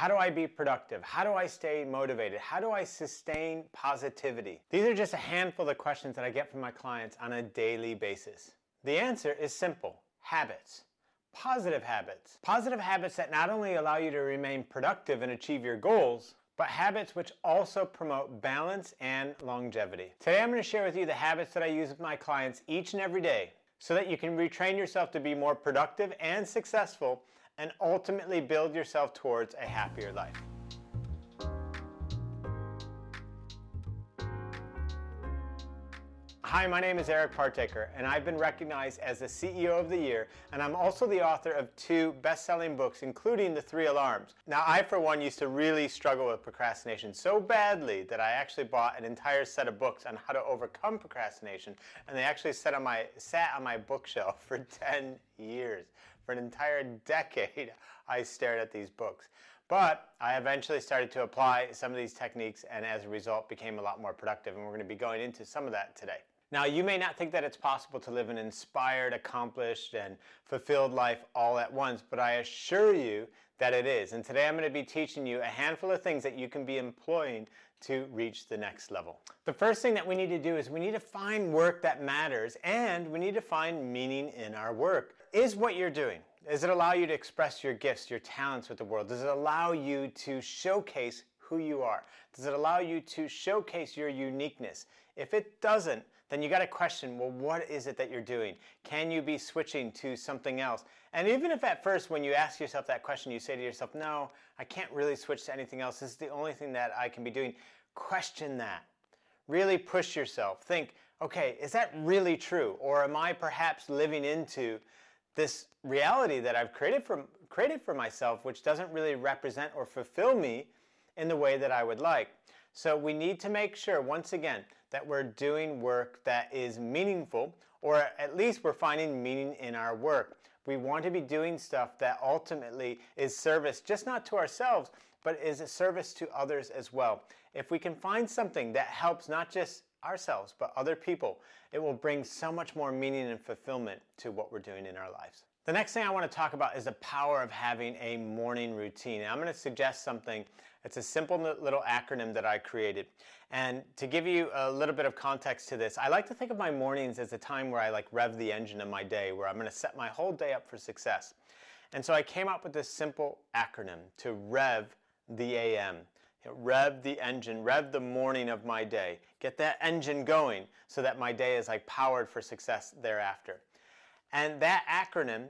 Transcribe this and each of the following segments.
How do I be productive? How do I stay motivated? How do I sustain positivity? These are just a handful of questions that I get from my clients on a daily basis. The answer is simple habits. Positive habits. Positive habits that not only allow you to remain productive and achieve your goals, but habits which also promote balance and longevity. Today I'm going to share with you the habits that I use with my clients each and every day so that you can retrain yourself to be more productive and successful and ultimately build yourself towards a happier life. Hi, my name is Eric Partaker, and I've been recognized as the CEO of the Year, and I'm also the author of two best selling books, including The Three Alarms. Now, I, for one, used to really struggle with procrastination so badly that I actually bought an entire set of books on how to overcome procrastination, and they actually sat on my, sat on my bookshelf for 10 years. For an entire decade, I stared at these books. But I eventually started to apply some of these techniques and as a result became a lot more productive. And we're going to be going into some of that today. Now, you may not think that it's possible to live an inspired, accomplished, and fulfilled life all at once, but I assure you that it is. And today I'm going to be teaching you a handful of things that you can be employing to reach the next level. The first thing that we need to do is we need to find work that matters and we need to find meaning in our work. Is what you're doing, does it allow you to express your gifts, your talents with the world? Does it allow you to showcase who you are? Does it allow you to showcase your uniqueness? If it doesn't, then you got to question well, what is it that you're doing? Can you be switching to something else? And even if at first, when you ask yourself that question, you say to yourself, no, I can't really switch to anything else, this is the only thing that I can be doing, question that. Really push yourself. Think, okay, is that really true? Or am I perhaps living into this reality that I've created for, created for myself, which doesn't really represent or fulfill me in the way that I would like? So we need to make sure, once again, that we're doing work that is meaningful, or at least we're finding meaning in our work. We want to be doing stuff that ultimately is service, just not to ourselves, but is a service to others as well. If we can find something that helps not just ourselves, but other people, it will bring so much more meaning and fulfillment to what we're doing in our lives. The next thing I want to talk about is the power of having a morning routine. And I'm going to suggest something. It's a simple little acronym that I created. And to give you a little bit of context to this, I like to think of my mornings as a time where I like rev the engine of my day, where I'm going to set my whole day up for success. And so I came up with this simple acronym to rev the AM. rev the engine, rev the morning of my day. Get that engine going so that my day is like powered for success thereafter. And that acronym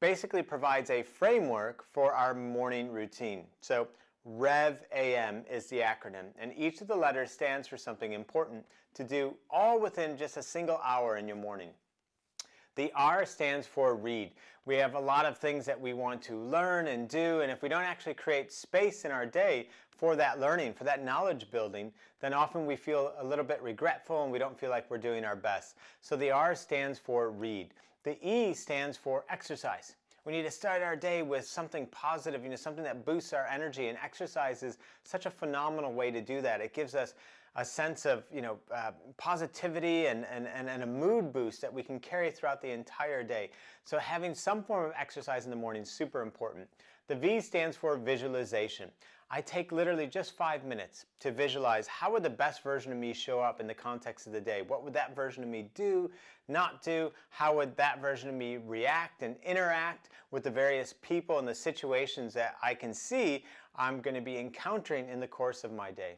basically provides a framework for our morning routine. So REV AM is the acronym, and each of the letters stands for something important to do all within just a single hour in your morning. The R stands for read. We have a lot of things that we want to learn and do, and if we don't actually create space in our day for that learning, for that knowledge building, then often we feel a little bit regretful and we don't feel like we're doing our best. So the R stands for read. The E stands for exercise. We need to start our day with something positive, you know, something that boosts our energy. And exercise is such a phenomenal way to do that. It gives us a sense of, you know, uh, positivity and, and, and, and a mood boost that we can carry throughout the entire day. So having some form of exercise in the morning is super important. The V stands for visualization. I take literally just five minutes to visualize how would the best version of me show up in the context of the day? What would that version of me do, not do? How would that version of me react and interact with the various people and the situations that I can see I'm going to be encountering in the course of my day?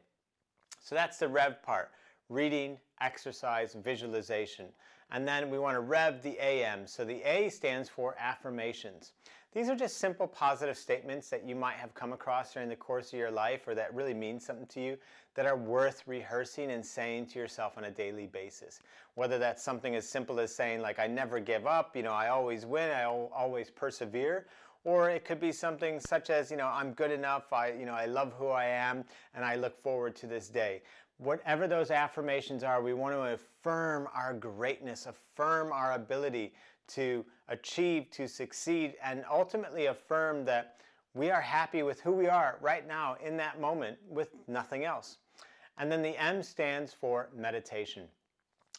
So that's the rev part reading, exercise, visualization. And then we want to rev the AM. So the A stands for affirmations. These are just simple positive statements that you might have come across during the course of your life or that really mean something to you that are worth rehearsing and saying to yourself on a daily basis. Whether that's something as simple as saying, like, I never give up, you know, I always win, I always persevere, or it could be something such as, you know, I'm good enough, I, you know, I love who I am, and I look forward to this day. Whatever those affirmations are, we want to affirm our greatness, affirm our ability to achieve, to succeed, and ultimately affirm that we are happy with who we are right now in that moment with nothing else. And then the M stands for meditation.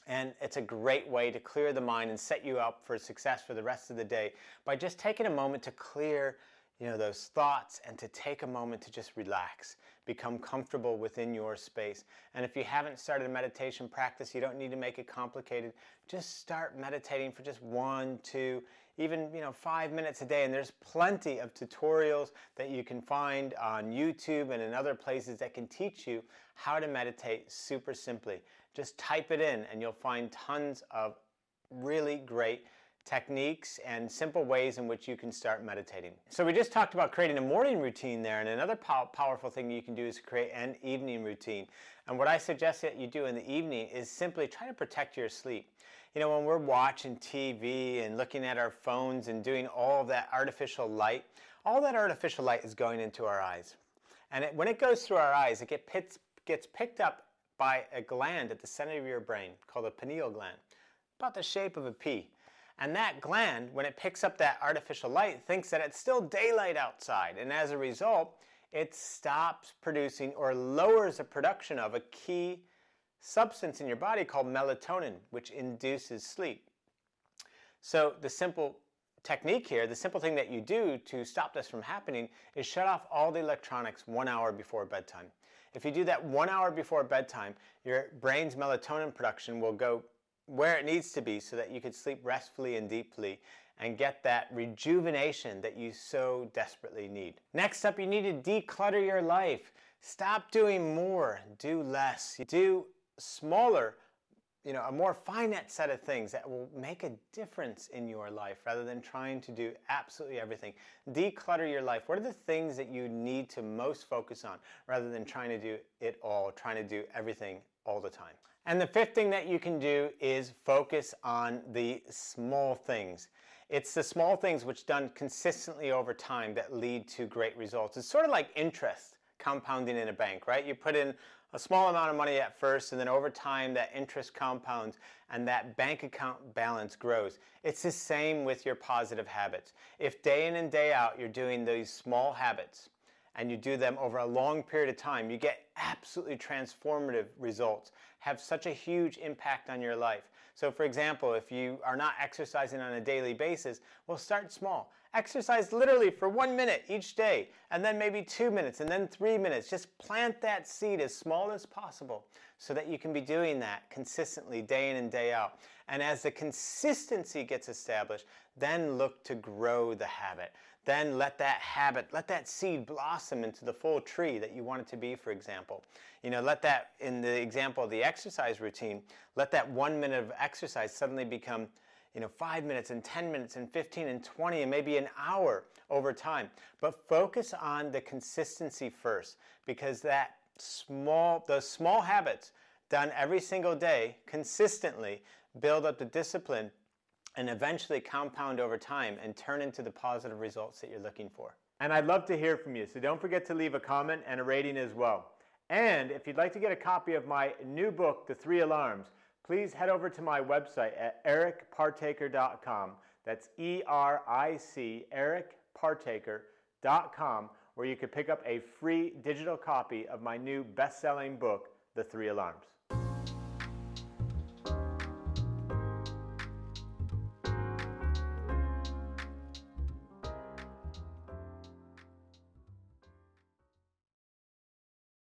And it's a great way to clear the mind and set you up for success for the rest of the day by just taking a moment to clear you know, those thoughts and to take a moment to just relax, become comfortable within your space. And if you haven't started a meditation practice, you don't need to make it complicated. Just start meditating for just one, two, even, you know, five minutes a day. And there's plenty of tutorials that you can find on YouTube and in other places that can teach you how to meditate super simply. Just type it in and you'll find tons of really great techniques and simple ways in which you can start meditating. So we just talked about creating a morning routine there and another pow powerful thing you can do is create an evening routine. And what I suggest that you do in the evening is simply try to protect your sleep. You know, when we're watching TV and looking at our phones and doing all that artificial light, all that artificial light is going into our eyes. And it, when it goes through our eyes, it get pits, gets picked up by a gland at the center of your brain called the pineal gland, about the shape of a pea. And that gland, when it picks up that artificial light, thinks that it's still daylight outside. And as a result, it stops producing or lowers the production of a key substance in your body called melatonin, which induces sleep. So the simple technique here, the simple thing that you do to stop this from happening is shut off all the electronics one hour before bedtime. If you do that one hour before bedtime, your brain's melatonin production will go where it needs to be so that you can sleep restfully and deeply and get that rejuvenation that you so desperately need. Next up, you need to declutter your life. Stop doing more, do less. Do smaller, you know, a more finite set of things that will make a difference in your life rather than trying to do absolutely everything. Declutter your life. What are the things that you need to most focus on rather than trying to do it all, trying to do everything all the time? And the fifth thing that you can do is focus on the small things. It's the small things which done consistently over time that lead to great results. It's sort of like interest compounding in a bank, right? You put in a small amount of money at first and then over time that interest compounds and that bank account balance grows. It's the same with your positive habits. If day in and day out you're doing these small habits, and you do them over a long period of time, you get absolutely transformative results, have such a huge impact on your life. So, for example, if you are not exercising on a daily basis, well, start small. Exercise literally for one minute each day, and then maybe two minutes, and then three minutes. Just plant that seed as small as possible so that you can be doing that consistently day in and day out. And as the consistency gets established, then look to grow the habit. Then let that habit, let that seed blossom into the full tree that you want it to be, for example. You know, let that, in the example of the exercise routine, let that one minute of exercise suddenly become, you know, five minutes and 10 minutes and 15 and 20 and maybe an hour over time. But focus on the consistency first because that small, those small habits done every single day consistently build up the discipline and eventually compound over time and turn into the positive results that you're looking for. And I'd love to hear from you, so don't forget to leave a comment and a rating as well. And if you'd like to get a copy of my new book, The Three Alarms, please head over to my website at ericpartaker.com. That's E R I C, ericpartaker.com, where you could pick up a free digital copy of my new best selling book, The Three Alarms.